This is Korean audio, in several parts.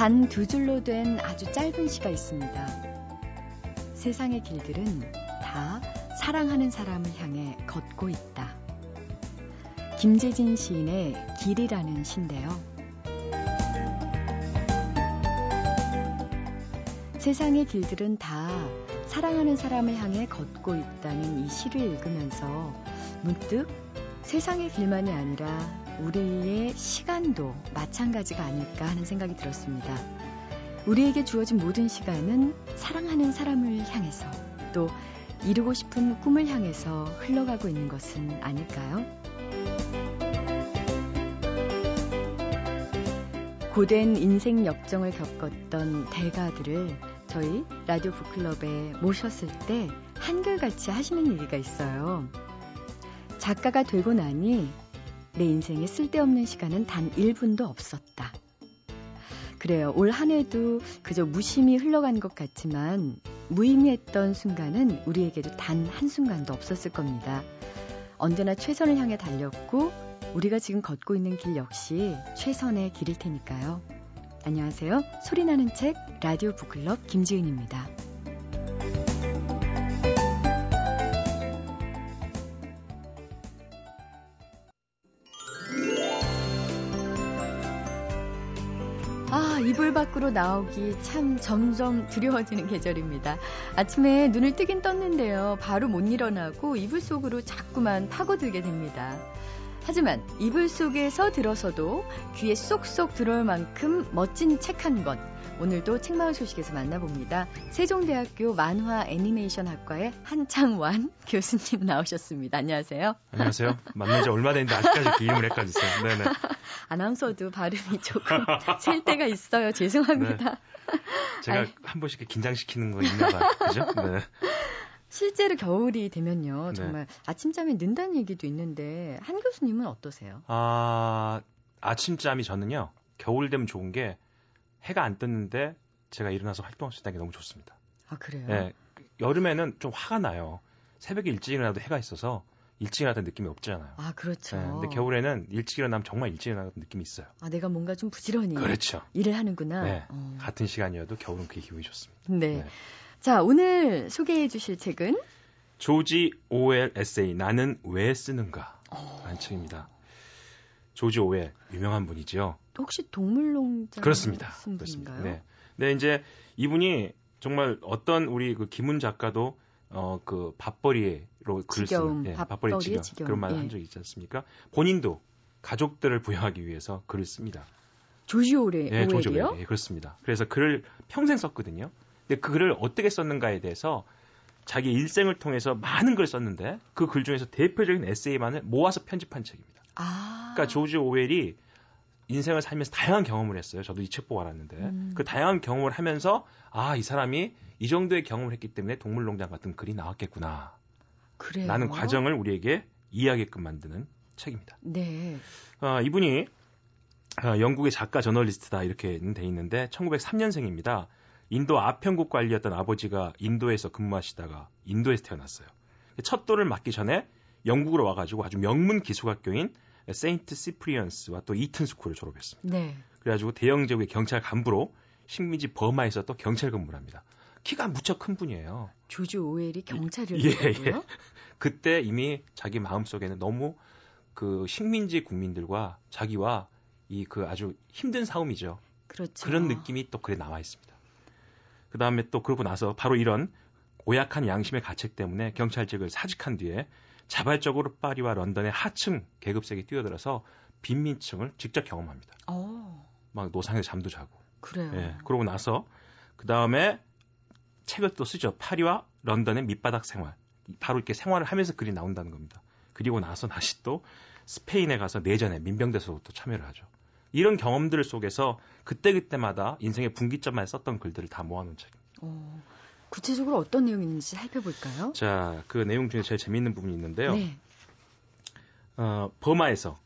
단 두 줄로 된 아주 짧은 시가 있습니다. 세상의 길들은 다 사랑하는 사람을 향해 걷고 있다. 김재진 시인의 길이라는 시인데요. 세상의 길들은 다 사랑하는 사람을 향해 걷고 있다는 이 시를 읽으면서 문득 세상의 길만이 아니라 우리의 시간도 마찬가지가 아닐까 하는 생각이 들었습니다. 우리에게 주어진 모든 시간은 사랑하는 사람을 향해서 또 이루고 싶은 꿈을 향해서 흘러가고 있는 것은 아닐까요? 고된 인생 역정을 겪었던 대가들을 저희 라디오 북클럽에 모셨을 때 한결같이 하시는 얘기가 있어요. 작가가 되고 나니 내 인생에 쓸데없는 시간은 단 1분도 없었다. 그래요. 올 한 해도 그저 무심히 흘러간 것 같지만 무의미했던 순간은 우리에게도 단 한순간도 없었을 겁니다. 언제나 최선을 향해 달렸고 우리가 지금 걷고 있는 길 역시 최선의 길일 테니까요. 안녕하세요. 소리나는 책 라디오 북클럽 김지은입니다. 이불 밖으로 나오기 참 점점 두려워지는 계절입니다. 아침에 눈을 뜨긴 떴는데요. 바로 못 일어나고 이불 속으로 자꾸만 파고들게 됩니다. 하지만 이불 속에서 들어서도 귀에 쏙쏙 들어올 만큼 멋진 책 한 권. 오늘도 책마을 소식에서 만나봅니다. 세종대학교 만화 애니메이션 학과의 한창완 교수님 나오셨습니다. 안녕하세요. 안녕하세요. 만난 지 얼마 됐는데 아직까지 그 이름을 헷갈렸어요. 네네. 아나운서도 발음이 조금 셀 때가 있어요. 죄송합니다. 네. 제가 아니, 한 번씩 긴장시키는 거 있나 봐요. 그죠? 네. 실제로 겨울이 되면요. 네. 정말 네. 아침잠이 는다는 얘기도 있는데 한 교수님은 어떠세요? 아, 아침잠이 저는요. 겨울 되면 좋은 게 해가 안 떴는데 제가 일어나서 활동할 수 있다는 게 너무 좋습니다. 아, 그래요? 네. 여름에는 좀 화가 나요. 새벽에 일찍 일어나도 해가 있어서 일찍 일어나는 느낌이 없잖아요. 아, 그렇죠. 네, 근데 겨울에는 일찍 일어나면 정말 일찍 일어나는 느낌이 있어요. 아, 내가 뭔가 좀 부지런히 그렇죠. 일을 하는구나. 네. 어. 같은 시간이어도 겨울은 그게 기분이 좋습니다. 네. 네. 자, 오늘 소개해 주실 책은 조지 오웰 에세이 나는 왜 쓰는가 라는 어. 책입니다. 조지 오웰 유명한 분이죠. 혹시 동물농장 그렇습니다. 그렇습니다. 네. 네, 이제 이분이 정말 어떤 우리 그 김훈 작가도 어 그 밥벌이로 글을 쓰는 예, 밥벌이 지경, 지경 그런 말을 예. 한 적이 있지 않습니까? 본인도 가족들을 부양하기 위해서 글을 씁니다. 조지 오레 예, 조지 오웰. 예, 그렇습니다. 그래서 글을 평생 썼거든요. 근데 그 글을 어떻게 썼는가에 대해서 자기 일생을 통해서 많은 글을 썼는데 그 글 중에서 대표적인 에세이만을 모아서 편집한 책입니다. 아. 그러니까 조지 오웰이 인생을 살면서 다양한 경험을 했어요. 저도 이 책 보고 알았는데 음. 그 다양한 경험을 하면서 아 이 사람이 이 정도의 경험을 했기 때문에 동물농장 같은 글이 나왔겠구나. 그래요? 라는 과정을 우리에게 이해하게끔 만드는 책입니다. 네. 어, 이분이 어, 영국의 작가 저널리스트다 이렇게 돼 있는데 1903년생입니다. 인도 아편국 관리였던 아버지가 인도에서 근무하시다가 인도에서 태어났어요. 첫 돌을 맞기 전에 영국으로 와가지고 아주 명문 기숙학교인 세인트 시프리언스와 또 이튼 스쿨을 졸업했습니다. 네. 그래가지고 대영 제국의 경찰 간부로 식민지 버마에서 또 경찰 근무를 합니다. 키가 무척 큰 분이에요. 조지 오웰이 경찰이었고요. 예, 예. 그때 이미 자기 마음 속에는 너무 그 식민지 국민들과 자기와 이 그 아주 힘든 싸움이죠. 그렇죠. 그런 느낌이 또 글에 나와 있습니다. 그 다음에 또 그러고 나서 바로 이런 오약한 양심의 가책 때문에 경찰직을 사직한 뒤에 자발적으로 파리와 런던의 하층 계급색에 뛰어들어서 빈민층을 직접 경험합니다. 오. 어. 막 노상에서 잠도 자고. 그래요. 예. 그러고 나서 그 다음에 책을 또 쓰죠. 파리와 런던의 밑바닥 생활. 바로 이렇게 생활을 하면서 글이 나온다는 겁니다. 그리고 나서 다시 또 스페인에 가서 내전에 민병대서부터 참여를 하죠. 이런 경험들 속에서 그때그때마다 인생의 분기점만 썼던 글들을 다 모아놓은 책입니다. 어, 구체적으로 어떤 내용이 있는지 살펴볼까요? 자, 그 내용 중에 제일 재미있는 부분이 있는데요. 네. 어, 버마에서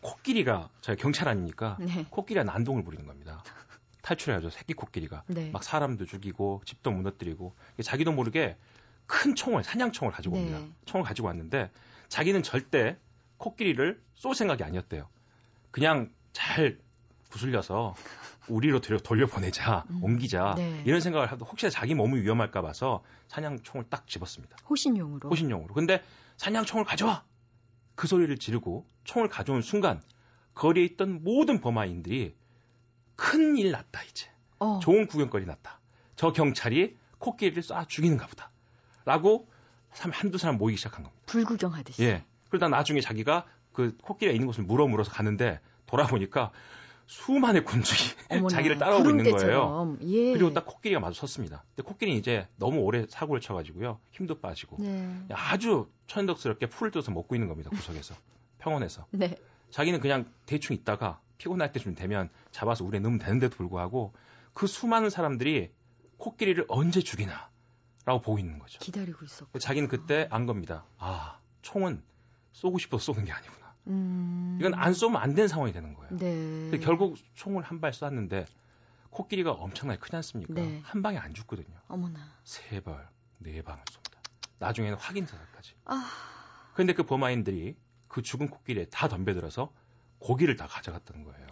코끼리가 제가 경찰 아닙니까? 네. 코끼리가 난동을 부리는 겁니다. 탈출해야죠. 새끼 코끼리가 네. 막 사람도 죽이고 집도 무너뜨리고 자기도 모르게 큰 총을 사냥총을 가지고 옵니다. 네. 총을 가지고 왔는데 자기는 절대 코끼리를 쏠 생각이 아니었대요. 그냥 잘 구슬려서 우리로 돌려, 보내자 음. 옮기자 네. 이런 생각을 하도 혹시 자기 몸이 위험할까 봐서 사냥총을 딱 집었습니다. 호신용으로. 호신용으로. 근데 사냥총을 가져와 그 소리를 지르고 총을 가져온 순간 거리에 있던 모든 범아인들이 큰일 났다 이제 어. 좋은 구경거리 났다. 저 경찰이 코끼리를 쏴 죽이는가 보다. 라고 한두 사람 모이기 시작한 겁니다. 불구경하듯이. 예. 그러다 나중에 자기가 그 코끼리가 있는 곳을 물어 물어서 가는데 돌아보니까 수많은 군중이 어머나, 자기를 따라오고 있는 거예요. 예. 그리고 딱 코끼리가 마주 섰습니다. 근데 코끼리는 이제 너무 오래 사고를 쳐가지고요. 힘도 빠지고 네. 아주 천덕스럽게 풀을 뜯어서 먹고 있는 겁니다. 구석에서. 평원에서. 네. 자기는 그냥 대충 있다가 피곤할 때쯤 되면 잡아서 우리에 넣으면 되는데도 불구하고 그 수많은 사람들이 코끼리를 언제 죽이나 라고 보고 있는 거죠. 기다리고 있었고. 자기는 그때 안 겁니다. 아, 총은 쏘고 싶어서 쏘는 게 아니구나. 음. 이건 안 쏘면 안 되는 상황이 되는 거예요. 네. 결국 총을 한 발 쐈는데 코끼리가 엄청나게 크지 않습니까? 네. 한 방에 안 죽거든요. 어머나. 세 발, 네 방을 쏩니다. 나중에는 확인 사살까지. 아. 그런데 그 범아인들이 그 죽은 코끼리에 다 덤벼들어서 고기를 다 가져갔다는 거예요.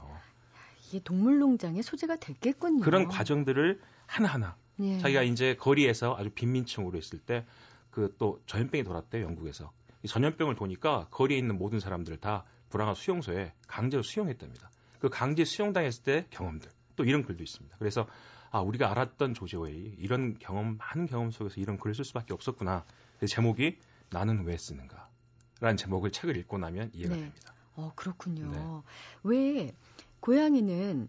이게 동물농장의 소재가 됐겠군요. 그런 과정들을 하나하나 예. 자기가 이제 거리에서 아주 빈민층으로 있을 때 그 또 전염병이 돌았대요 영국에서 이 전염병을 도니까 거리에 있는 모든 사람들을 다 불안한 수용소에 강제로 수용했답니다. 그 강제 수용당했을 때 경험들 또 이런 글도 있습니다. 그래서 아 우리가 알았던 조지 오웨이 이런 경험 많은 경험 속에서 이런 글을 쓸 수밖에 없었구나. 그 제목이 나는 왜 쓰는가? 라는 제목을 책을 읽고 나면 이해가 네. 됩니다. 어, 그렇군요. 네. 왜 고양이는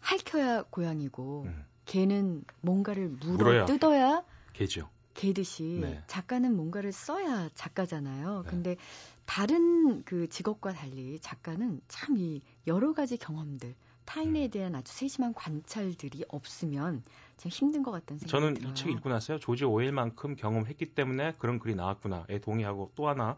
핥혀야 고양이고 음, 개는 뭔가를 물어. 뜯어야 개죠. 개듯이 네. 작가는 뭔가를 써야 작가잖아요. 네. 근데 다른 그 직업과 달리 작가는 참 이 여러 가지 경험들, 타인에 음. 대한 아주 세심한 관찰들이 없으면 참 힘든 것 같다는 생각이 저는 들어요. 이책 읽고 나서요. 조지 오웰만큼 경험했기 때문에 그런 글이 나왔구나에 동의하고 또 하나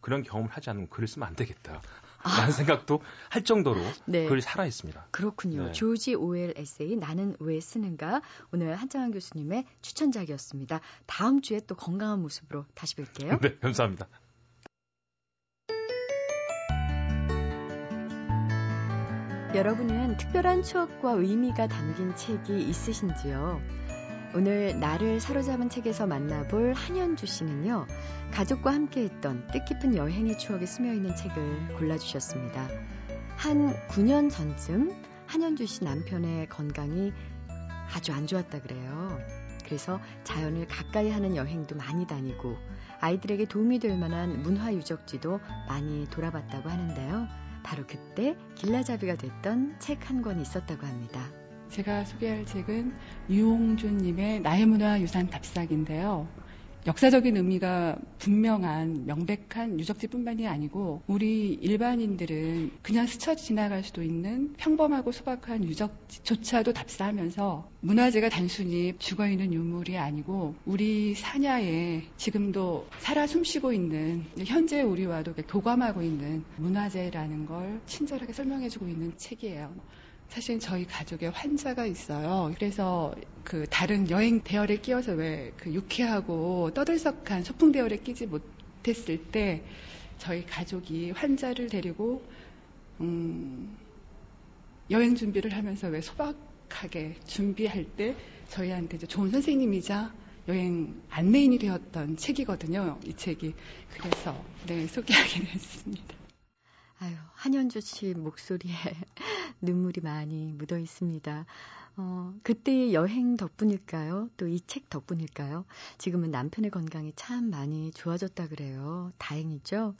그런 경험을 하지 않으면 글을 쓰면 안 되겠다. 라는 생각도 할 정도로 아. 네. 글이 살아있습니다. 그렇군요. 네. 조지 오웰 에세이 나는 왜 쓰는가 오늘 한창환 교수님의 추천작이었습니다. 다음 주에 또 건강한 모습으로 다시 뵐게요. 네, 감사합니다. 여러분은 특별한 추억과 의미가 담긴 책이 있으신지요? 오늘 나를 사로잡은 책에서 만나볼 한현주 씨는요, 가족과 함께했던 뜻깊은 여행의 추억이 스며있는 책을 골라주셨습니다. 한 9년 전쯤 한현주 씨 남편의 건강이 아주 안 좋았다 그래요. 그래서 자연을 가까이 하는 여행도 많이 다니고 아이들에게 도움이 될 만한 문화 유적지도 많이 돌아봤다고 하는데요. 바로 그때 길라잡이가 됐던 책 한 권이 있었다고 합니다. 제가 소개할 책은 유홍준님의 나의 문화 유산 답사기인데요. 역사적인 의미가 분명한 명백한 유적지뿐만이 아니고 우리 일반인들은 그냥 스쳐 지나갈 수도 있는 평범하고 소박한 유적지조차도 답사하면서 문화재가 단순히 죽어 있는 유물이 아니고 우리 사냐에 지금도 살아 숨쉬고 있는 현재 우리와도 교감하고 있는 문화재라는 걸 친절하게 설명해주고 있는 책이에요. 사실 저희 가족에 환자가 있어요. 그래서 그 다른 여행 대열에 끼어서 왜 그 유쾌하고 떠들썩한 소풍 대열에 끼지 못했을 때 저희 가족이 환자를 데리고 음, 여행 준비를 하면서 왜 소박하게 준비할 때 저희한테 좋은 선생님이자 여행 안내인이 되었던 책이거든요. 이 책이 그래서 네 소개하기로 했습니다. 아유, 한현주 씨 목소리에 눈물이 많이 묻어 있습니다. 어, 그때의 여행 덕분일까요? 또 이 책 덕분일까요? 지금은 남편의 건강이 참 많이 좋아졌다 그래요. 다행이죠?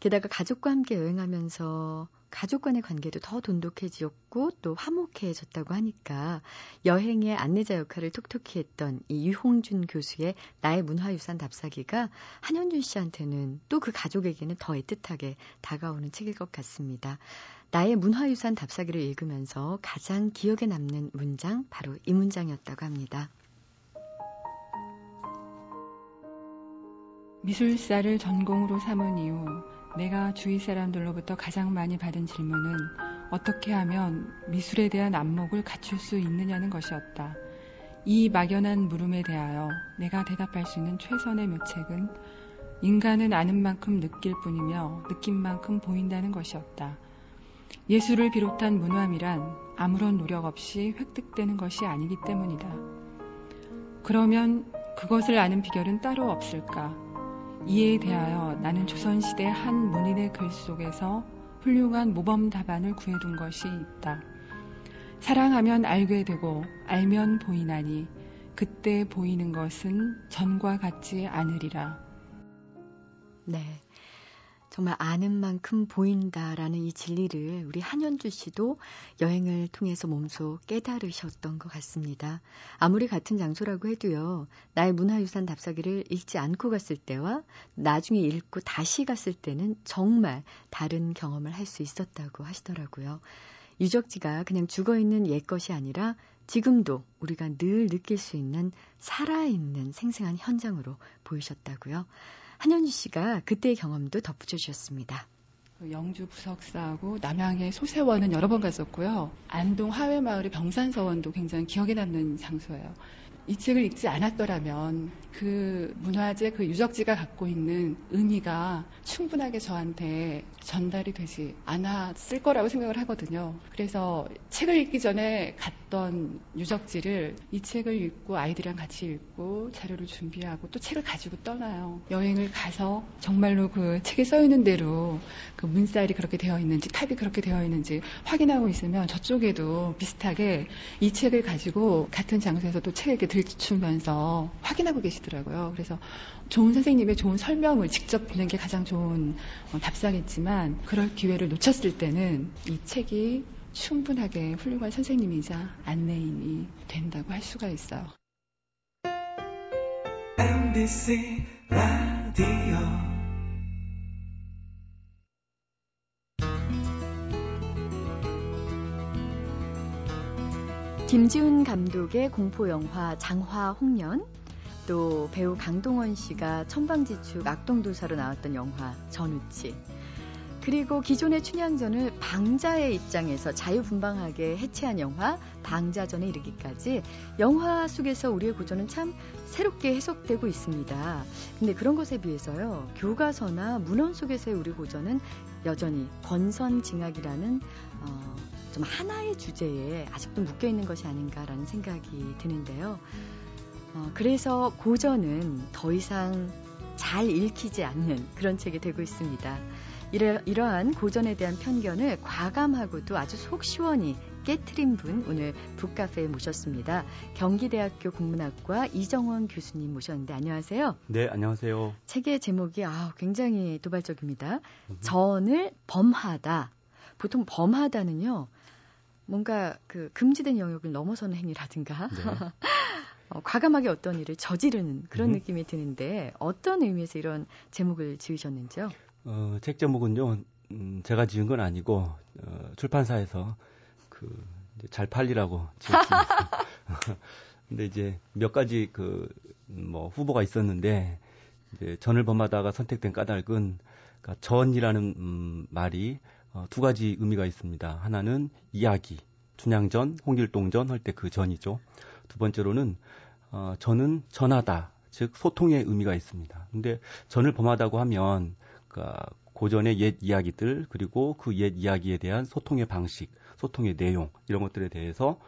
게다가 가족과 함께 여행하면서 가족 간의 관계도 더 돈독해졌고 또 화목해졌다고 하니까 여행의 안내자 역할을 톡톡히 했던 이 유홍준 교수의 나의 문화유산 답사기가 한현준 씨한테는 또 그 가족에게는 더 애틋하게 다가오는 책일 것 같습니다. 나의 문화유산 답사기를 읽으면서 가장 기억에 남는 문장 바로 이 문장이었다고 합니다. 미술사를 전공으로 삼은 이후 내가 주위 사람들로부터 가장 많이 받은 질문은 어떻게 하면 미술에 대한 안목을 갖출 수 있느냐는 것이었다. 이 막연한 물음에 대하여 내가 대답할 수 있는 최선의 묘책은 인간은 아는 만큼 느낄 뿐이며 느낀 만큼 보인다는 것이었다. 예술을 비롯한 문화미란 아무런 노력 없이 획득되는 것이 아니기 때문이다. 그러면 그것을 아는 비결은 따로 없을까? 이에 대하여 나는 조선시대 한 문인의 글 속에서 훌륭한 모범 답안을 구해둔 것이 있다. 사랑하면 알게 되고 알면 보이나니 그때 보이는 것은 전과 같지 않으리라. 네. 정말 아는 만큼 보인다라는 이 진리를 우리 한현주 씨도 여행을 통해서 몸소 깨달으셨던 것 같습니다. 아무리 같은 장소라고 해도요, 나의 문화유산 답사기를 읽지 않고 갔을 때와 나중에 읽고 다시 갔을 때는 정말 다른 경험을 할 수 있었다고 하시더라고요. 유적지가 그냥 죽어 있는 옛 것이 아니라 지금도 우리가 늘 느낄 수 있는 살아있는 생생한 현장으로 보이셨다고요. 한현주 씨가 그때의 경험도 덧붙여 주셨습니다. 그 영주 부석사하고 남양의 소세원은 여러 번 갔었고요. 안동 하회마을의 병산서원도 굉장히 기억에 남는 장소예요. 이 책을 읽지 않았더라면 그 문화재, 그 유적지가 갖고 있는 의미가 충분하게 저한테 전달이 되지 않았을 거라고 생각을 하거든요. 그래서 책을 읽기 전에 갔 던 유적지를 이 책을 읽고 아이들이랑 같이 읽고 자료를 준비하고 또 책을 가지고 떠나요. 여행을 가서 정말로 그 책에 써 있는 대로 그 문살이 그렇게 되어 있는지 탑이 그렇게 되어 있는지 확인하고 있으면 저쪽에도 비슷하게 이 책을 가지고 같은 장소에서 또 책을 들추면서 확인하고 계시더라고요. 그래서 좋은 선생님의 좋은 설명을 직접 듣는 게 가장 좋은 어, 답사겠지만 그럴 기회를 놓쳤을 때는 이 책이 충분하게 훌륭한 선생님이자 안내인이 된다고 할 수가 있어요. MBC 라디오 김지훈 감독의 공포 영화 장화 홍련 또 배우 강동원 씨가 천방지축 악동도사로 나왔던 영화 전우치 그리고 기존의 춘향전을 방자의 입장에서 자유분방하게 해체한 영화 방자전에 이르기까지 영화 속에서 우리의 고전은 참 새롭게 해석되고 있습니다. 근데 그런 것에 비해서요, 교과서나 문헌 속에서의 우리 고전은 여전히 권선징악이라는 어, 좀 하나의 주제에 아직도 묶여 있는 것이 아닌가라는 생각이 드는데요. 어, 그래서 고전은 더 이상 잘 읽히지 않는 그런 책이 되고 있습니다. 이러, 이러 한 고전에 대한 편견을 과감하고도 아주 속 시원히 깨트린 분 오늘 북카페에 모셨습니다. 경기대학교 국문학과 이정원 교수님 모셨는데 안녕하세요. 네, 안녕하세요. 책의 제목이 아, 굉장히 도발적입니다. 전을 범하다. 보통 범하다는요. 뭔가 그 금지된 영역을 넘어서는 행위라든가 네. 어, 과감하게 어떤 일을 저지르는 그런 음. 느낌이 드는데 어떤 의미에서 이런 제목을 지으셨는지요? 어, 책 제목은요, 음, 제가 지은 건 아니고 어, 출판사에서 그 잘 팔리라고 지었습니다. 근데 이제 몇 가지 그 뭐 후보가 있었는데 이제 전을 범하다가 선택된 까닭은 그러니까 전이라는 음, 말이 어, 두 가지 의미가 있습니다. 하나는 이야기, 춘향전, 홍길동전 할 때 그 전이죠. 두 번째로는 어, 전은 전하다, 즉 소통의 의미가 있습니다. 근데 전을 범하다고 하면 그러니까 고전의 옛 이야기들 그리고 그 옛 이야기에 대한 소통의 방식, 소통의 내용 이런 것들에 대해서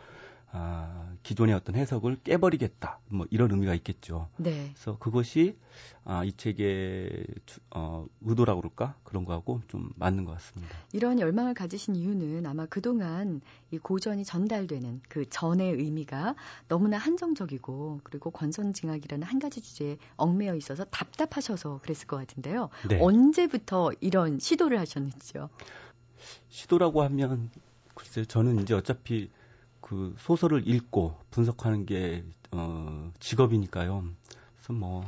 아, 기존의 어떤 해석을 깨버리겠다. 뭐 이런 의미가 있겠죠. 네. 그래서 그것이 아, 이 책의 어, 의도라고 그럴까? 그런 거하고 좀 맞는 것 같습니다. 이런 열망을 가지신 이유는 아마 그동안 이 고전이 전달되는 그 전의 의미가 너무나 한정적이고 그리고 권선징악이라는 한 가지 주제에 얽매여 있어서 답답하셔서 그랬을 것 같은데요. 네. 언제부터 이런 시도를 하셨는지요? 시도라고 하면 글쎄요. 저는 이제 어차피 그 소설을 읽고 분석하는 게 어, 직업이니까요. 그래서 뭐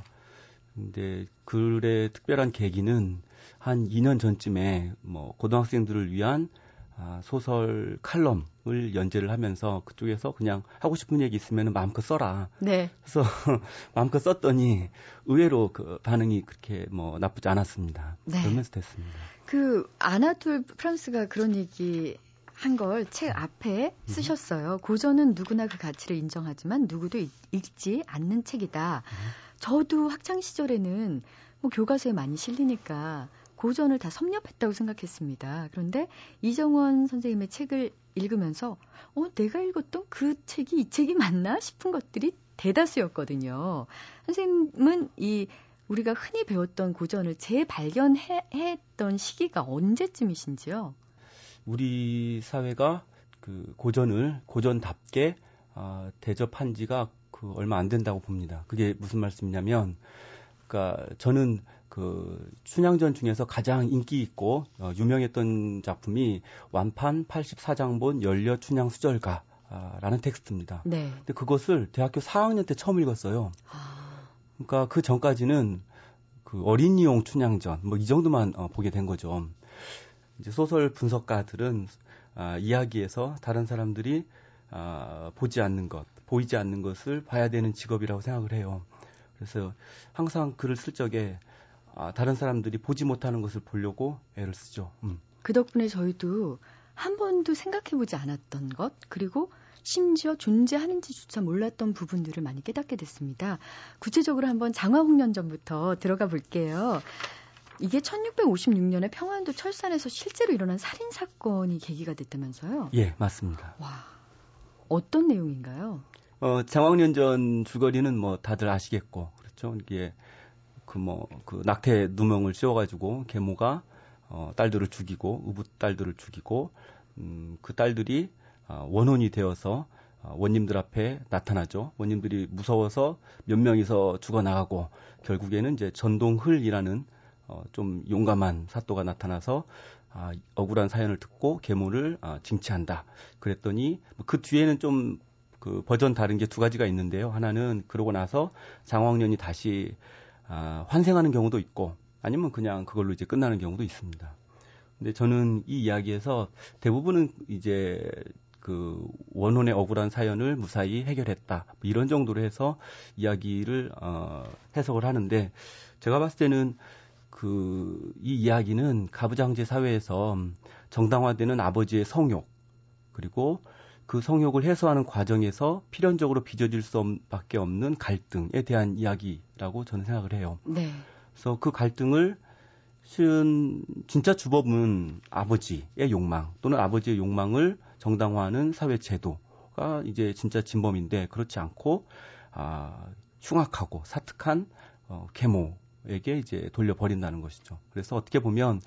근데 글의 특별한 계기는 한 2년 전쯤에 뭐 고등학생들을 위한 아, 소설 칼럼을 연재를 하면서 그쪽에서 그냥 하고 싶은 얘기 있으면 마음껏 써라. 네. 그래서 마음껏 썼더니 의외로 그 반응이 그렇게 뭐 나쁘지 않았습니다. 네. 그러면서 됐습니다. 그 아나톨 프랑스가 그런 얘기 한 걸 책 앞에 음. 쓰셨어요. 고전은 누구나 그 가치를 인정하지만 누구도 읽지 않는 책이다. 음. 저도 학창 시절에는 뭐 교과서에 많이 실리니까 고전을 다 섭렵했다고 생각했습니다. 그런데 이정원 선생님의 책을 읽으면서 어, 내가 읽었던 그 책이 이 책이 맞나 싶은 것들이 대다수였거든요. 선생님은 이 우리가 흔히 배웠던 고전을 재발견했던 시기가 언제쯤이신지요? 우리 사회가 그 고전을 고전답게 어, 대접한 지가 그 얼마 안 된다고 봅니다. 그게 무슨 말씀이냐면, 그러니까 저는 그 춘향전 중에서 가장 인기 있고 어, 유명했던 작품이 완판 84장본 열려 춘향 수절가 라는 텍스트입니다. 네. 근데 그것을 대학교 4학년 때 처음 읽었어요. 아... 그러니까 그 전까지는 그 어린이용 춘향전 뭐 이 정도만 어, 보게 된 거죠. 이제 소설 분석가들은 아, 이야기에서 다른 사람들이 아, 보지 않는 것, 보이지 않는 것을 봐야 되는 직업이라고 생각을 해요. 그래서 항상 글을 쓸 적에 아, 다른 사람들이 보지 못하는 것을 보려고 애를 쓰죠. 음. 그 덕분에 저희도 한 번도 생각해보지 않았던 것, 그리고 심지어 존재하는지조차 몰랐던 부분들을 많이 깨닫게 됐습니다. 구체적으로 한번 장화홍련 전부터 들어가 볼게요. 이게 1656년에 평안도 철산에서 실제로 일어난 살인 사건이 계기가 됐다면서요? 예, 맞습니다. 와, 어떤 내용인가요? 어, 장황년전 줄거리는 뭐 다들 아시겠고, 그렇죠? 이게 그 뭐, 그 낙태 누명을 씌워 가지고 계모가 어, 딸들을 죽이고, 의붓 딸들을 죽이고, 음, 그 딸들이 어, 원혼이 되어서 어, 원님들 앞에 나타나죠. 원님들이 무서워서 몇 명이서 죽어나가고, 결국에는 이제 전동흘이라는 어, 좀 용감한 사또가 나타나서 아, 억울한 사연을 듣고 계모를 아, 징치한다. 그랬더니 그 뒤에는 좀 그 버전 다른 게 두 가지가 있는데요. 하나는 그러고 나서 장황년이 다시 아, 환생하는 경우도 있고 아니면 그냥 그걸로 이제 끝나는 경우도 있습니다. 근데 저는 이 이야기에서 대부분은 이제 그 원혼의 억울한 사연을 무사히 해결했다. 뭐 이런 정도로 해서 이야기를 어, 해석을 하는데 제가 봤을 때는 그, 이 이야기는 가부장제 사회에서 정당화되는 아버지의 성욕, 그리고 그 성욕을 해소하는 과정에서 필연적으로 빚어질 수밖에 없는 갈등에 대한 이야기라고 저는 생각을 해요. 네. 그래서 그 갈등을 실은 진짜 주범은 아버지의 욕망 또는 아버지의 욕망을 정당화하는 사회 제도가 이제 진짜 진범인데 그렇지 않고 아 흉악하고 사특한 어, 계모 에게 이제 돌려버린다는 것이죠. 그래서 어떻게 보면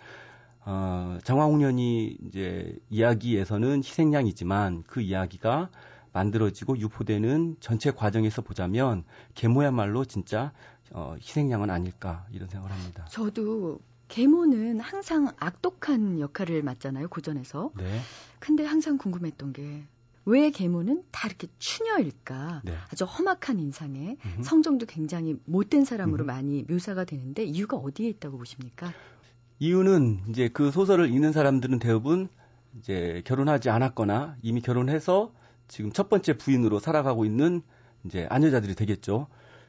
어, 장화홍련이 이제 이야기에서는 희생양이지만 그 이야기가 만들어지고 유포되는 전체 과정에서 보자면 계모야말로 진짜 어, 희생양은 아닐까 이런 생각을 합니다. 저도 계모는 항상 악독한 역할을 맡잖아요 고전에서. 네. 근데 항상 궁금했던 게 왜 계모는 다 이렇게 추녀일까? 네. 아주 험악한 인상에 음흠. 성정도 굉장히 못된 사람으로 음흠. 많이 묘사가 되는데 이유가 어디에 있다고 보십니까? 이유는 이제 그 소설을 읽는 사람들은 대부분 이제 결혼하지 않았거나 이미 결혼해서 지금 첫 번째 부인으로 살아가고 있는 이제 아녀자들이 되겠죠.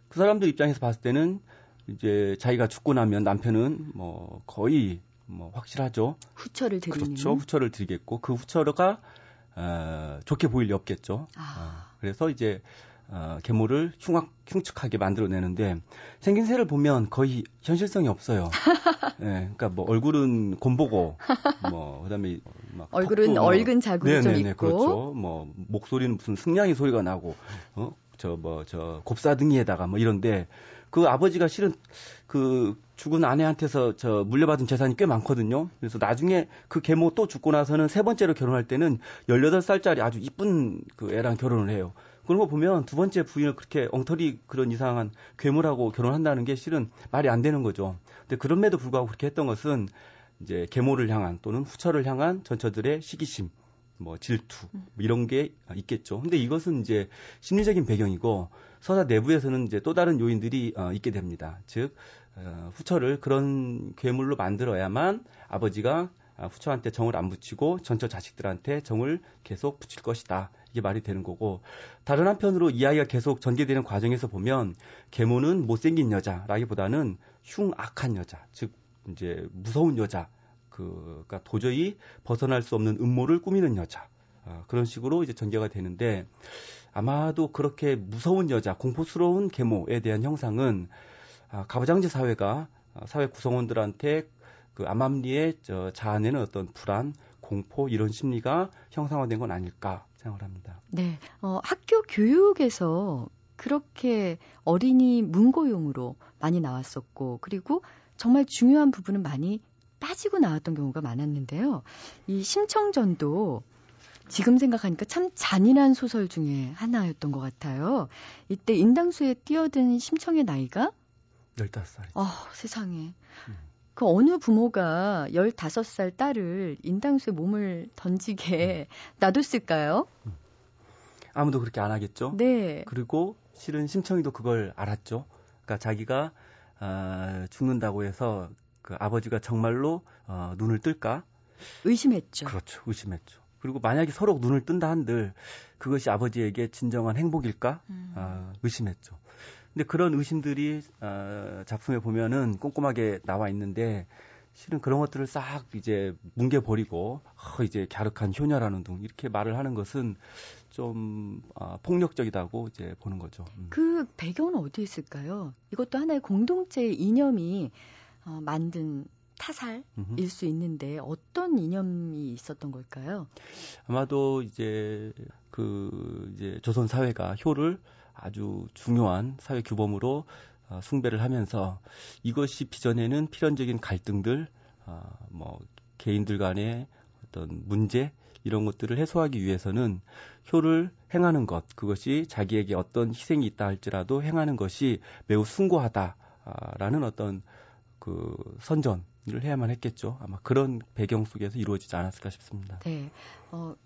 그 사람들 입장에서 봤을 때는 이제 자기가 죽고 나면 남편은 뭐 거의 뭐 확실하죠. 후처를 드리는. 그렇죠. 후처를 드리겠고 그 후처가 어, 좋게 보일 리 없겠죠. 아. 어, 그래서 이제 어, 계모를 흉악, 흉측하게 만들어내는데 생긴 새를 보면 거의 현실성이 없어요. 예, 네, 그러니까 뭐 얼굴은 곰보고, 뭐 그다음에 막 얼굴은 뭐, 얼근 자국이 네네네, 좀 있고, 그렇죠. 뭐 목소리는 무슨 승냥이 소리가 나고, 어, 저 뭐 저 곱사등이에다가 뭐 이런데 그 아버지가 실은 그 죽은 아내한테서 저 물려받은 재산이 꽤 많거든요. 그래서 나중에 그 계모 또 죽고 나서는 세 번째로 결혼할 때는 18살짜리 아주 이쁜 그 애랑 결혼을 해요. 그런 거 보면 두 번째 부인을 그렇게 엉터리 그런 이상한 괴물하고 결혼한다는 게 실은 말이 안 되는 거죠. 근데 그럼에도 불구하고 그렇게 했던 것은 이제 계모를 향한 또는 후처를 향한 전처들의 시기심, 뭐 질투 뭐 이런 게 있겠죠. 근데 이것은 이제 심리적인 배경이고 서사 내부에서는 이제 또 다른 요인들이 어, 있게 됩니다. 즉 어, 후처를 그런 괴물로 만들어야만 아버지가 아, 후처한테 정을 안 붙이고 전처 자식들한테 정을 계속 붙일 것이다. 이게 말이 되는 거고 다른 한편으로 이야기가 계속 전개되는 과정에서 보면 계모는 못생긴 여자라기보다는 흉악한 여자, 즉 이제 무서운 여자, 그, 그러니까 도저히 벗어날 수 없는 음모를 꾸미는 여자 어, 그런 식으로 이제 전개가 되는데 아마도 그렇게 무서운 여자, 공포스러운 계모에 대한 형상은 아, 가부장제 사회가 아, 사회 구성원들한테 그 암암리에 저 자아내는 어떤 불안, 공포 이런 심리가 형상화된 건 아닐까 생각을 합니다. 네, 어, 학교 교육에서 그렇게 어린이 문고용으로 많이 나왔었고 그리고 정말 중요한 부분은 많이 빠지고 나왔던 경우가 많았는데요. 이 심청전도 지금 생각하니까 참 잔인한 소설 중에 하나였던 것 같아요. 이때 인당수에 뛰어든 심청의 나이가 15살. 아, 세상에. 음. 그 어느 부모가 15살 딸을 인당수에 몸을 던지게 놔뒀을까요? 아무도 그렇게 안 하겠죠. 네. 그리고 실은 심청이도 그걸 알았죠. 그러니까 자기가 아, 죽는다고 해서 그 아버지가 정말로 어, 눈을 뜰까? 의심했죠. 그렇죠. 의심했죠. 그리고 만약에 서로 눈을 뜬다 한들 그것이 아버지에게 진정한 행복일까? 음. 아, 의심했죠. 근데 그런 의심들이 아, 작품에 보면은 꼼꼼하게 나와 있는데 실은 그런 것들을 싹 이제 뭉개버리고 어, 이제 갸륵한 효녀라는 둥 이렇게 말을 하는 것은 좀 아, 폭력적이다고 이제 보는 거죠. 음. 그 배경은 어디에 있을까요? 이것도 하나의 공동체의 이념이 어, 만든 타살일. 수 있는데 어떤 이념이 있었던 걸까요? 아마도 이제 그 이제 조선 사회가 효를 아주 중요한 사회 규범으로 어, 숭배를 하면서 이것이 빚어내는 필연적인 갈등들, 어, 뭐 개인들 간의 어떤 문제 이런 것들을 해소하기 위해서는 효를 행하는 것, 그것이 자기에게 어떤 희생이 있다 할지라도 행하는 것이 매우 숭고하다라는 어떤 그 선전을 해야만 했겠죠. 아마 그런 배경 속에서 이루어지지 않았을까 싶습니다. 네. 어,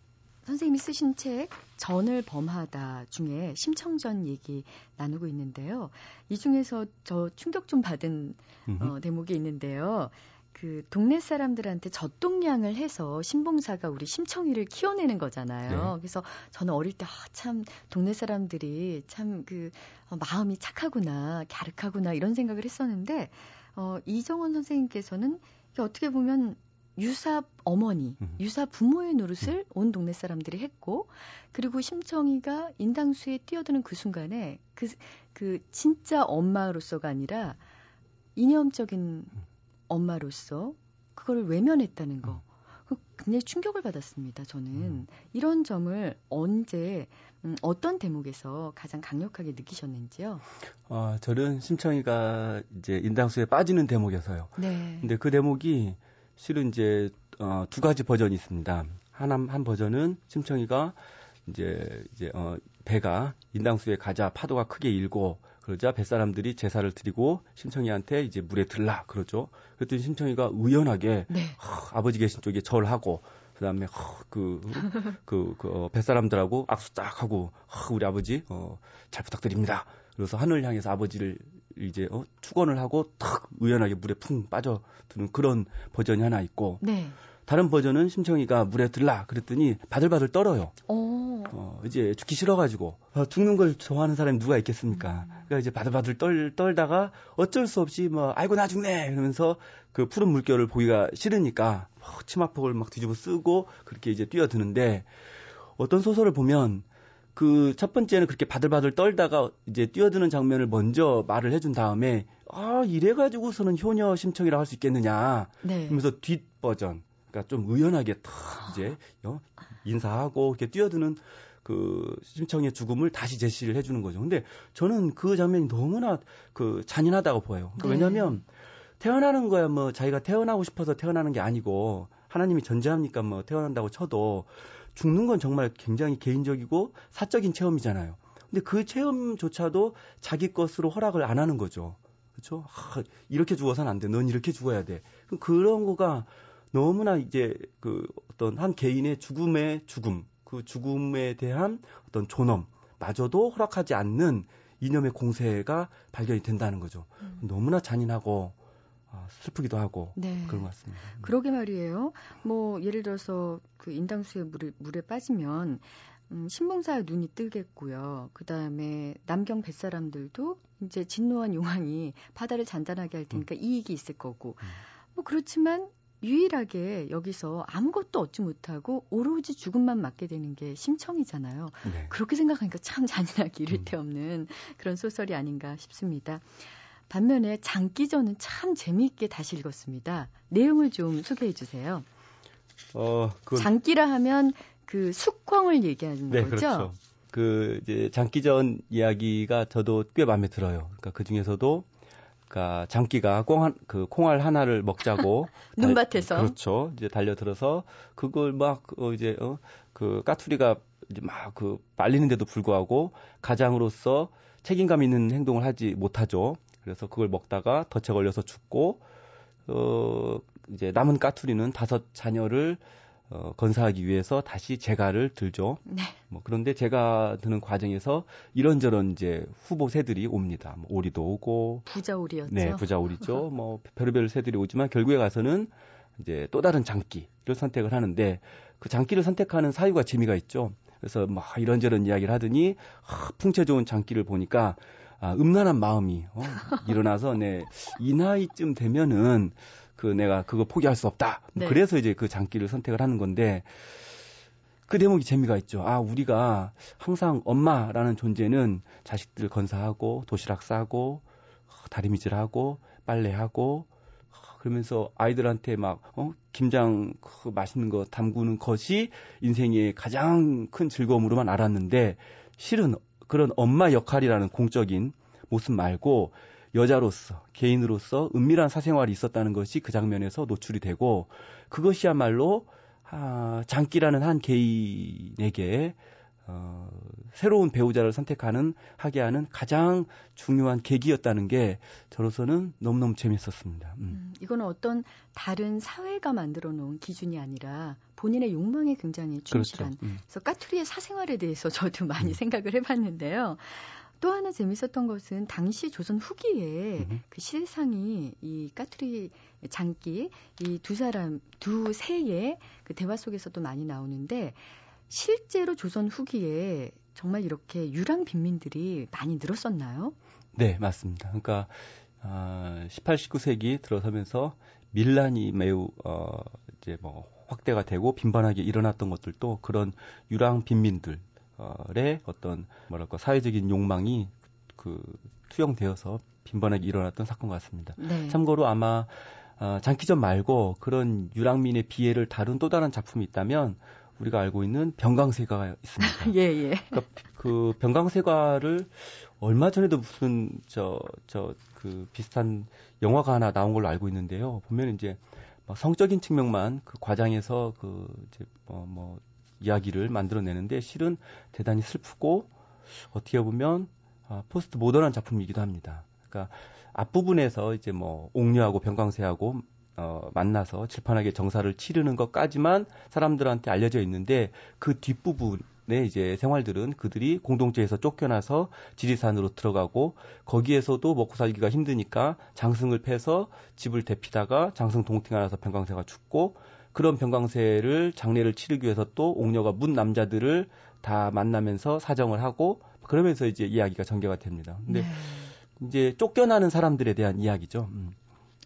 선생님이 쓰신 책 전을 범하다 중에 심청전 얘기 나누고 있는데요. 이 중에서 저 충격 좀 받은. 어, 대목이 있는데요. 그 동네 사람들한테 젖동량을 해서 신봉사가 우리 심청이를 키워내는 거잖아요. 네. 그래서 저는 어릴 때 아, 참 동네 사람들이 참 그 마음이 착하구나, 갸륵하구나 이런 생각을 했었는데 어, 이정원 선생님께서는 어떻게 보면 유사 어머니, 음. 유사 부모의 노릇을 온 동네 사람들이 했고, 그리고 심청이가 인당수에 뛰어드는 그 순간에 그, 그 진짜 엄마로서가 아니라 이념적인 엄마로서 그걸 외면했다는 거. 그 굉장히 충격을 받았습니다. 저는 음. 이런 점을 언제 음, 어떤 대목에서 가장 강력하게 느끼셨는지요? 어, 저는 심청이가 이제 인당수에 빠지는 대목이어서요. 네. 근데 그 대목이 실은 이제 어, 두 가지 버전이 있습니다. 하나 한 버전은 심청이가 이제 이제 어, 배가 인당수에 가자 파도가 크게 일고 그러자 뱃사람들이 제사를 드리고 심청이한테 이제 물에 들라 그러죠. 그랬더니 심청이가 우연하게 네. 하, 아버지 계신 쪽에 절하고 그다음에 그, 그, 그 어, 뱃사람들하고 악수 딱 하고 하, 우리 아버지 어, 잘 부탁드립니다. 그래서 하늘 향해서 아버지를 이제 어, 축원을 하고 탁 우연하게 물에 풍 빠져드는 그런 버전이 하나 있고 네. 다른 버전은 심청이가 물에 들라 그랬더니 바들바들 떨어요. 어. 어, 이제 죽기 싫어가지고 어, 죽는 걸 좋아하는 사람이 누가 있겠습니까? 그러니까 이제 바들바들 떨 떨다가 어쩔 수 없이 뭐 아이고 나 죽네 이러면서 그 푸른 물결을 보기가 싫으니까 어, 치마폭을 막 뒤집어 쓰고 그렇게 이제 뛰어드는데 어떤 소설을 보면 그 첫 번째는 그렇게 바들바들 떨다가 이제 뛰어드는 장면을 먼저 말을 해준 다음에 아 이래 가지고서는 효녀 심청이라고 할 수 있겠느냐 네. 그러면서 뒷 버전 그러니까 좀 의연하게 탁 이제 어, 인사하고 이렇게 뛰어드는 그 심청의 죽음을 다시 제시를 해주는 거죠. 근데 저는 그 장면이 너무나 그 잔인하다고 보여요. 그러니까 네. 왜냐하면 태어나는 거야 뭐 자기가 태어나고 싶어서 태어나는 게 아니고 하나님이 전제합니까 뭐 태어난다고 쳐도 죽는 건 정말 굉장히 개인적이고 사적인 체험이잖아요. 근데 그 체험조차도 자기 것으로 허락을 안 하는 거죠. 그렇죠? 아, 이렇게 죽어서는 안 돼. 넌 이렇게 죽어야 돼. 그런 거가 너무나 이제 그 어떤 한 개인의 죽음의 죽음, 그 죽음에 대한 어떤 존엄, 마저도 허락하지 않는 이념의 공세가 발견이 된다는 거죠. 음. 너무나 잔인하고 아, 슬프기도 하고 네. 그런 것 같습니다. 그러게 말이에요. 뭐 예를 들어서 그 인당수에 물에, 물에 빠지면 음, 신봉사의 눈이 뜨겠고요. 그 다음에 남경 뱃사람들도 이제 진노한 용왕이 바다를 잔잔하게 할 테니까 이익이 있을 거고. 음. 뭐 그렇지만 유일하게 여기서 아무것도 얻지 못하고 오로지 죽음만 맞게 되는 게 심청이잖아요. 네. 그렇게 생각하니까 참 잔인하기 이를 음. 데 없는 그런 소설이 아닌가 싶습니다. 반면에 장기전은 참 재미있게 다시 읽었습니다. 내용을 좀 소개해 주세요. 어, 그 장기라 하면 그 숙광을 얘기하는 네, 거죠. 그렇죠. 그 이제 장기전 이야기가 저도 꽤 마음에 들어요. 그러니까 그 중에서도 그러니까 장기가 꽁한 그 콩알 하나를 먹자고 눈밭에서 달, 그렇죠. 이제 달려들어서 그걸 막 어, 이제 어, 그 까투리가 이제 막 그 말리는데도 불구하고 가장으로서 책임감 있는 행동을 하지 못하죠. 그래서 그걸 먹다가 덫에 걸려서 죽고 어 이제 남은 까투리는 다섯 자녀를 어, 건사하기 위해서 다시 재가를 들죠. 네. 뭐 그런데 제가 드는 과정에서 이런저런 이제 후보 새들이 옵니다. 뭐 오리도 오고 부자 오리였죠. 네, 부자 오리죠. 뭐 별의별 새들이 오지만 결국에 가서는 이제 또 다른 장기를 선택을 하는데 그 장기를 선택하는 사유가 재미가 있죠. 그래서 막 이런저런 이야기를 하더니 아, 풍채 좋은 장기를 보니까 아, 음란한 마음이 어, 일어나서 네, 이 나이쯤 되면은 그 내가 그거 포기할 수 없다. 네. 그래서 이제 그 장기를 선택을 하는 건데 그 대목이 재미가 있죠. 아, 우리가 항상 엄마라는 존재는 자식들 건사하고 도시락 싸고 다리미질하고 빨래하고 그러면서 아이들한테 막 어? 김장 그 맛있는 거 담그는 것이 인생의 가장 큰 즐거움으로만 알았는데 실은 그런 엄마 역할이라는 공적인 모습 말고 여자로서 개인으로서 은밀한 사생활이 있었다는 것이 그 장면에서 노출이 되고 그것이야말로 아, 장기라는 한 개인에게 어, 새로운 배우자를 선택하는 하게 하는 가장 중요한 계기였다는 게 저로서는 너무너무 재밌었습니다. 음. 음, 이거는 어떤 다른 사회가 만들어 놓은 기준이 아니라 본인의 욕망에 굉장히 충실한. 그렇죠. 음. 그래서 까투리의 사생활에 대해서 저도 많이 음. 생각을 해봤는데요. 또 하나 재밌었던 것은 당시 조선 후기에 음. 그 실상이 이 까투리 장기 이 두 사람 두 새의 그 대화 속에서도 많이 나오는데 실제로 조선 후기에 정말 이렇게 유랑 빈민들이 많이 늘었었나요? 네, 맞습니다. 그러니까 아, 18, 19세기 들어서면서 밀란이 매우 어 이제 뭐 확대가 되고 빈번하게 일어났던 것들도 그런 유랑 빈민들 의 어떤 뭐랄까 사회적인 욕망이 그 투영되어서 빈번하게 일어났던 사건 같습니다. 네. 참고로 아마 어, 장기전 말고 그런 유랑민의 비애를 다룬 또 다른 작품이 있다면 우리가 알고 있는 병강세가 있습니다. 예, 예. 그러니까 그 병강세가를 얼마 전에도 무슨 저 저 그 비슷한 영화가 하나 나온 걸로 알고 있는데요. 보면 이제 막 성적인 측면만 그 과장해서 그 이제 뭐, 뭐 이야기를 만들어내는데 실은 대단히 슬프고 어떻게 보면 아, 포스트 모던한 작품이기도 합니다. 그러니까 앞부분에서 이제 뭐 옥녀하고 병광세하고 어, 만나서 질판하게 정사를 치르는 것까지만 사람들한테 알려져 있는데 그 뒷부분에 이제 생활들은 그들이 공동체에서 쫓겨나서 지리산으로 들어가고 거기에서도 먹고 살기가 힘드니까 장승을 패서 집을 대피다가 장승 동팅하나서 병광세가 죽고 그런 병광세를 장례를 치르기 위해서 또 옥녀가 문 남자들을 다 만나면서 사정을 하고 그러면서 이제 이야기가 전개가 됩니다. 근데 네. 이제 쫓겨나는 사람들에 대한 이야기죠. 음.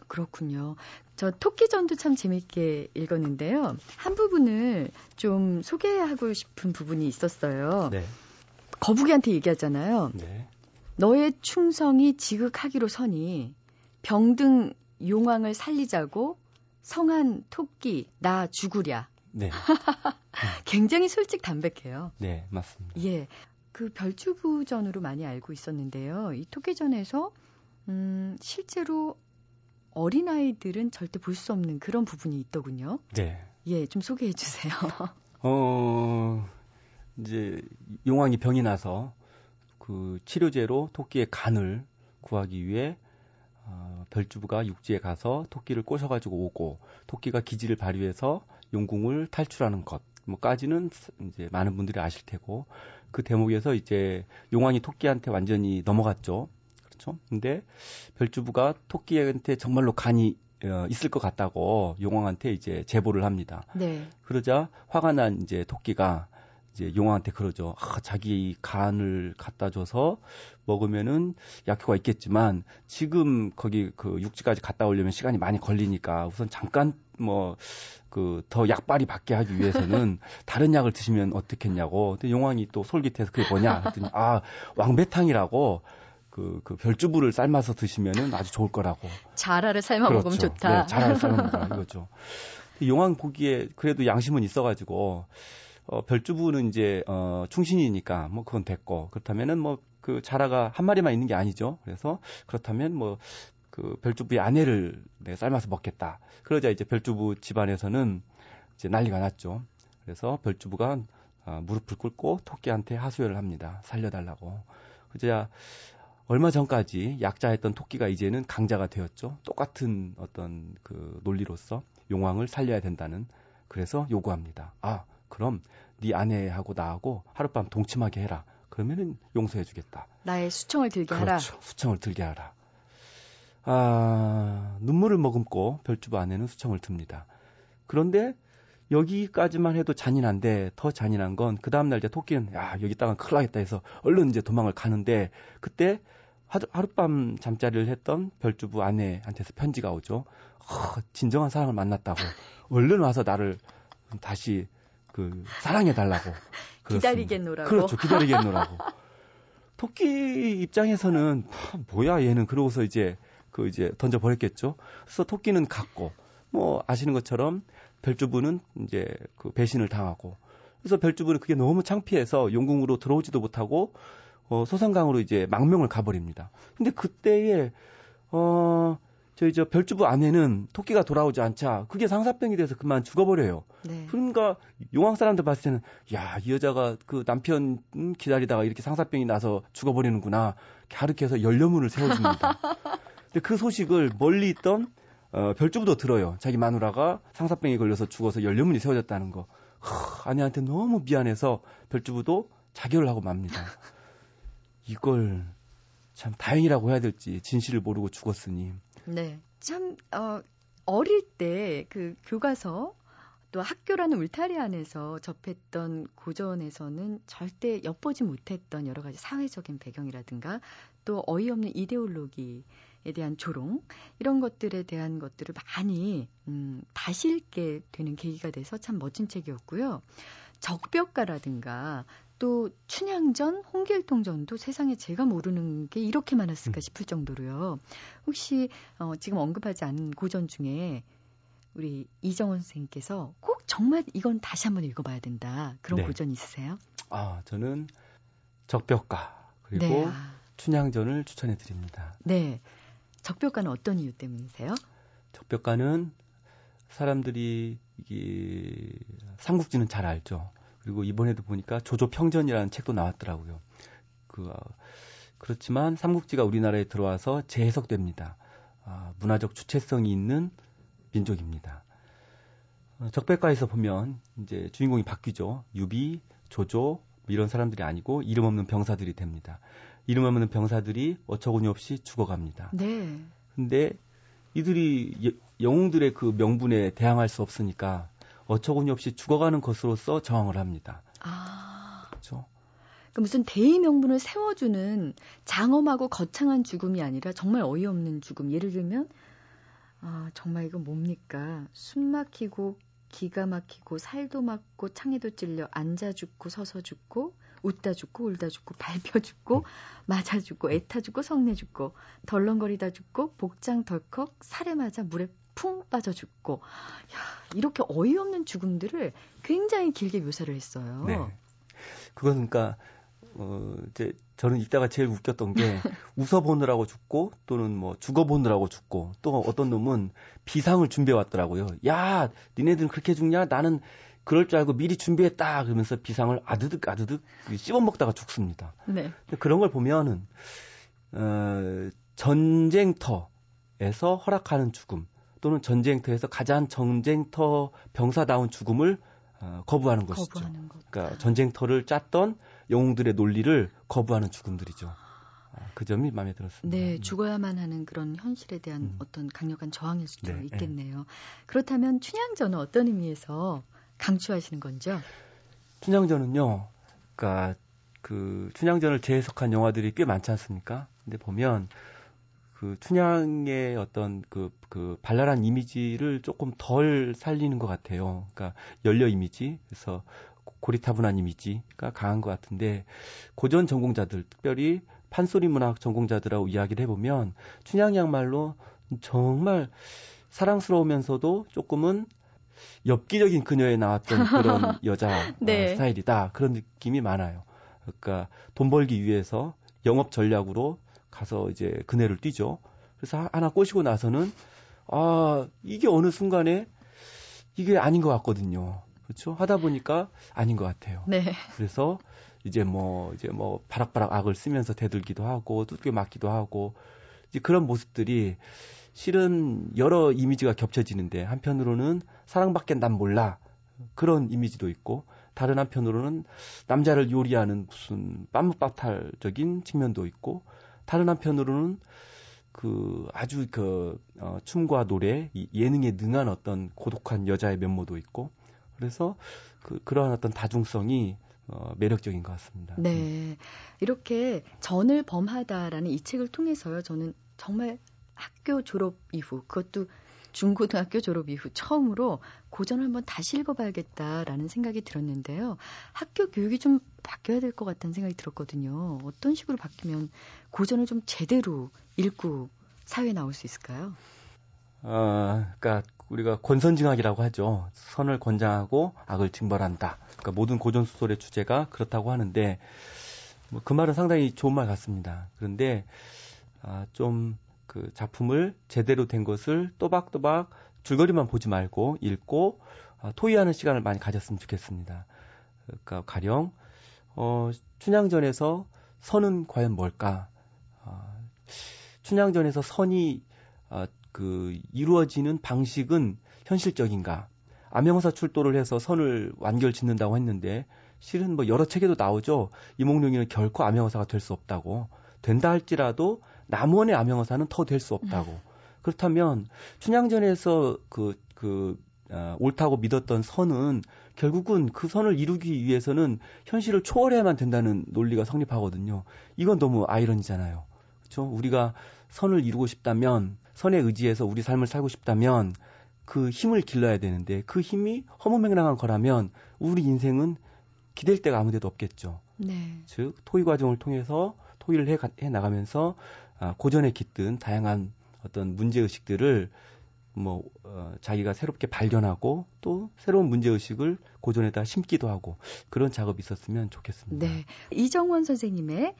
그렇군요. 저 토끼전도 참 재밌게 읽었는데요. 한 부분을 좀 소개하고 싶은 부분이 있었어요. 네. 거북이한테 얘기하잖아요. 네. 너의 충성이 지극하기로 서니 병등 용왕을 살리자고 성한 토끼 나 죽으랴. 네. 굉장히 솔직 담백해요. 네, 맞습니다. 예. 그 별주부전으로 많이 알고 있었는데요. 이 토끼전에서 음, 실제로 어린아이들은 절대 볼 수 없는 그런 부분이 있더군요. 네. 예, 좀 소개해 주세요. 어, 이제 용왕이 병이 나서 그 치료제로 토끼의 간을 구하기 위해 어, 별주부가 육지에 가서 토끼를 꼬셔가지고 오고 토끼가 기지를 발휘해서 용궁을 탈출하는 것 뭐까지는 이제 많은 분들이 아실 테고 그 대목에서 이제 용왕이 토끼한테 완전히 넘어갔죠. 그렇죠? 근데 별주부가 토끼한테 정말로 간이 어, 있을 것 같다고 용왕한테 이제 제보를 합니다. 네. 그러자 화가 난 이제 토끼가 이제 용왕한테 그러죠. 아, 자기 간을 갖다 줘서 먹으면은 약효가 있겠지만 지금 거기 그 육지까지 갔다 오려면 시간이 많이 걸리니까 우선 잠깐 뭐 그 더 약발이 받게 하기 위해서는 다른 약을 드시면 어떻겠냐고. 근데 용왕이 또 솔깃해서 그게 뭐냐 했더니 아 왕배탕이라고 그 그, 그 별주부를 삶아서 드시면은 아주 좋을 거라고. 자라를 삶아 그렇죠. 먹으면 좋다. 네, 자라를 삶아 먹으라 이거죠. 용왕 보기에 그래도 양심은 있어가지고 어, 별주부는 이제 어, 충신이니까 뭐 그건 됐고 그렇다면은 뭐 그 자라가 한 마리만 있는 게 아니죠. 그래서 그렇다면 뭐 그 별주부의 아내를 내 삶아서 먹겠다. 그러자 이제 별주부 집안에서는 이제 난리가 났죠. 그래서 별주부가 어, 무릎을 꿇고 토끼한테 하소연을 합니다. 살려달라고. 그제야 얼마 전까지 약자였던 토끼가 이제는 강자가 되었죠. 똑같은 어떤 그 논리로서 용왕을 살려야 된다는 그래서 요구합니다. 아, 그럼 네 아내하고 나하고 하룻밤 동침하게 해라. 그러면은 용서해 주겠다. 나의 수청을 들게 그렇죠. 하라. 수청을 들게 하라. 아, 눈물을 머금고 별주부 아내는 수청을 듭니다. 그런데 여기까지만 해도 잔인한데 더 잔인한 건 그 다음날 이제 토끼는 야 여기 땅은 큰일 나겠다 해서 얼른 이제 도망을 가는데 그때 하루, 하룻밤 잠자리를 했던 별주부 아내한테서 편지가 오죠. 허, 진정한 사랑을 만났다고 얼른 와서 나를 다시 그 사랑해 달라고. 기다리겠노라고? 그렇죠. 기다리겠노라고. 토끼 입장에서는 아, 뭐야 얘는. 그러고서 이제 그 이제 던져 버렸겠죠. 그래서 토끼는 갔고 뭐 아시는 것처럼 별주부는 이제 그 배신을 당하고. 그래서 별주부는 그게 너무 창피해서 용궁으로 들어오지도 못하고 어, 소상강으로 이제 망명을 가버립니다. 근데 그때에 어 저희 저 별주부 아내는 토끼가 돌아오지 않자 그게 상사병이 돼서 그만 죽어버려요. 네. 그러니까 용왕 사람들 봤을 때는 야 이 여자가 그 남편 기다리다가 이렇게 상사병이 나서 죽어버리는구나 가르켜서 연료문을 세워줍니다. 근데 그 소식을 멀리 있던 어, 별주부도 들어요. 자기 마누라가 상사병에 걸려서 죽어서 연료문이 세워졌다는 거. 하, 아내한테 너무 미안해서 별주부도 자결을 하고 맙니다. 이걸 참 다행이라고 해야 될지 진실을 모르고 죽었으니. 네. 참, 어, 어릴 때 그 교과서 또 학교라는 울타리 안에서 접했던 고전에서는 절대 엿보지 못했던 여러 가지 사회적인 배경이라든가 또 어이없는 이데올로기에 대한 조롱 이런 것들에 대한 것들을 많이 음, 다시 읽게 되는 계기가 돼서 참 멋진 책이었고요. 적벽가라든가 또 춘향전, 홍길동전도 세상에 제가 모르는 게 이렇게 많았을까 음. 싶을 정도로요. 혹시 어, 지금 언급하지 않은 고전 중에 우리 이정원 선생님께서 꼭 정말 이건 다시 한번 읽어봐야 된다 그런 네. 고전 있으세요? 아 저는 적벽가 그리고 네. 아. 춘향전을 추천해 드립니다. 네, 적벽가는 어떤 이유 때문이세요? 적벽가는 사람들이 이게 삼국지는 잘 알죠. 그리고 이번에도 보니까 조조평전이라는 책도 나왔더라고요. 그, 어, 그렇지만 삼국지가 우리나라에 들어와서 재해석됩니다. 아, 문화적 주체성이 있는 민족입니다. 어, 적백가에서 보면 이제 주인공이 바뀌죠. 유비, 조조 뭐 이런 사람들이 아니고 이름 없는 병사들이 됩니다. 이름 없는 병사들이 어처구니 없이 죽어갑니다. 네. 근데 이들이 영웅들의 그 명분에 대항할 수 없으니까 어처구니 없이 죽어가는 것으로서 저항을 합니다. 아. 그렇죠. 그 무슨 대의 명분을 세워주는 장엄하고 거창한 죽음이 아니라 정말 어이없는 죽음. 예를 들면 아 정말 이거 뭡니까? 숨 막히고 기가 막히고 살도 막고 창에도 찔려 앉아 죽고 서서 죽고 웃다 죽고 울다 죽고 밟혀 죽고 맞아 죽고 애타 죽고 성내 죽고 덜렁거리다 죽고 복장 덜컥 살에 맞아 물에 쿵 빠져 죽고 야, 이렇게 어이없는 죽음들을 굉장히 길게 묘사를 했어요. 네. 그건 그러니까 어 이제 저는 이따가 제일 웃겼던 게 웃어보느라고 죽고 또는 뭐 죽어보느라고 죽고 또 어떤 놈은 비상을 준비해 왔더라고요. 야, 니네들은 그렇게 죽냐? 나는 그럴 줄 알고 미리 준비했다 그러면서 비상을 아드득 아드득 씹어 먹다가 죽습니다. 네. 그런 걸 보면은 어, 전쟁터에서 허락하는 죽음 또는 전쟁터에서 가장 전쟁터 병사다운 죽음을 어, 거부하는 것이죠. 거부하는 그러니까 전쟁터를 짰던 영웅들의 논리를 거부하는 죽음들이죠. 아, 그 점이 마음에 들었습니다. 네, 음. 죽어야만 하는 그런 현실에 대한 음. 어떤 강력한 저항일 수도 네, 있겠네요. 네. 그렇다면 춘향전은 어떤 의미에서 강추하시는 건죠? 춘향전은요, 그러니까 그 춘향전을 재해석한 영화들이 꽤 많지 않습니까? 근데 보면 그 춘향의 어떤 그, 그 발랄한 이미지를 조금 덜 살리는 것 같아요. 그러니까 연려 이미지. 그래서 고리타분한 이미지가 강한 것 같은데 고전 전공자들 특별히 판소리 문학 전공자들하고 이야기를 해보면 춘향이야말로 정말 사랑스러우면서도 조금은 엽기적인 그녀에 나왔던 그런 여자 네. 어, 스타일이다 그런 느낌이 많아요. 그러니까 돈 벌기 위해서 영업 전략으로 가서 이제 그네를 뛰죠. 그래서 하나 꼬시고 나서는 아 이게 어느 순간에 이게 아닌 것 같거든요. 그렇죠? 하다 보니까 아닌 것 같아요. 네. 그래서 이제 뭐 이제 뭐 바락바락 악을 쓰면서 대들기도 하고 두들겨 맞기도 하고 이제 그런 모습들이 실은 여러 이미지가 겹쳐지는데 한편으로는 사랑밖에 난 몰라 그런 이미지도 있고 다른 한편으로는 남자를 요리하는 무슨 빰무빠탈적인 측면도 있고 다른 한편으로는 그 아주 그 어, 춤과 노래 예능에 능한 어떤 고독한 여자의 면모도 있고 그래서 그 그러한 어떤 다중성이 어, 매력적인 것 같습니다. 네. 이렇게 전을 범하다라는 이 책을 통해서요. 저는 정말 학교 졸업 이후 그것도 중고등학교 졸업 이후 처음으로 고전을 한번 다시 읽어봐야겠다라는 생각이 들었는데요. 학교 교육이 좀 바뀌어야 될 것 같다는 생각이 들었거든요. 어떤 식으로 바뀌면 고전을 좀 제대로 읽고 사회에 나올 수 있을까요? 어, 그러니까 우리가 권선징악이라고 하죠. 선을 권장하고 악을 징벌한다. 그러니까 모든 고전 소설의 주제가 그렇다고 하는데 뭐 그 말은 상당히 좋은 말 같습니다. 그런데 아, 좀 그 작품을 제대로 된 것을 또박또박 줄거리만 보지 말고 읽고 아, 토의하는 시간을 많이 가졌으면 좋겠습니다. 그러니까 가령 어, 춘향전에서 선은 과연 뭘까? 아, 춘향전에서 선이 아, 그 이루어지는 방식은 현실적인가? 암행어사 출도를 해서 선을 완결 짓는다고 했는데 실은 뭐 여러 책에도 나오죠. 이몽룡이는 결코 암행어사가 될 수 없다고. 된다 할지라도 남원의 암행어사는 더 될 수 없다고. 음. 그렇다면 춘향전에서 그, 그, 아, 옳다고 믿었던 선은 결국은 그 선을 이루기 위해서는 현실을 초월해야만 된다는 논리가 성립하거든요. 이건 너무 아이러니잖아요. 그렇죠? 우리가 선을 이루고 싶다면 선에 의지해서 우리 삶을 살고 싶다면 그 힘을 길러야 되는데 그 힘이 허무맹랑한 거라면 우리 인생은 기댈 데가 아무 데도 없겠죠. 네. 즉 토의 과정을 통해서 토의를 해, 해 나가면서 아, 고전에 깃든 다양한 어떤 문제 의식들을 뭐 어, 자기가 새롭게 발견하고 또 새로운 문제 의식을 고전에다 심기도 하고 그런 작업이 있었으면 좋겠습니다. 네. 이정원 선생님의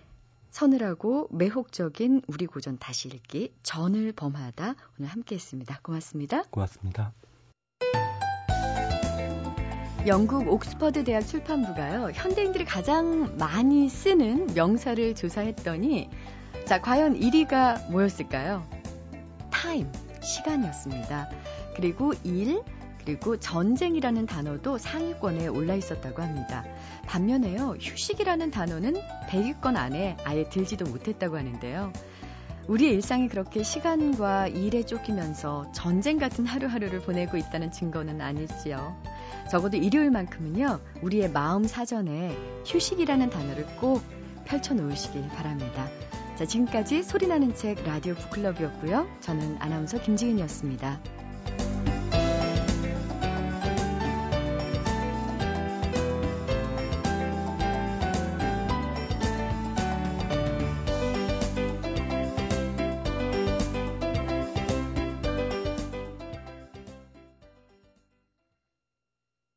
서늘하고 매혹적인 우리 고전 다시 읽기 전을 범하다 오늘 함께했습니다. 고맙습니다. 고맙습니다. 영국 옥스퍼드 대학 출판부가요 현대인들이 가장 많이 쓰는 명사를 조사했더니 자 과연 1위가 뭐였을까요? 타임 시간이었습니다. 그리고 일 그리고 전쟁이라는 단어도 상위권에 올라 있었다고 합니다. 반면에요, 휴식이라는 단어는 100위권 안에 아예 들지도 못했다고 하는데요. 우리의 일상이 그렇게 시간과 일에 쫓기면서 전쟁 같은 하루하루를 보내고 있다는 증거는 아니지요. 적어도 일요일만큼은요, 우리의 마음 사전에 휴식이라는 단어를 꼭 펼쳐놓으시길 바랍니다. 자, 지금까지 소리나는 책 라디오 북클럽이었고요. 저는 아나운서 김지은이었습니다.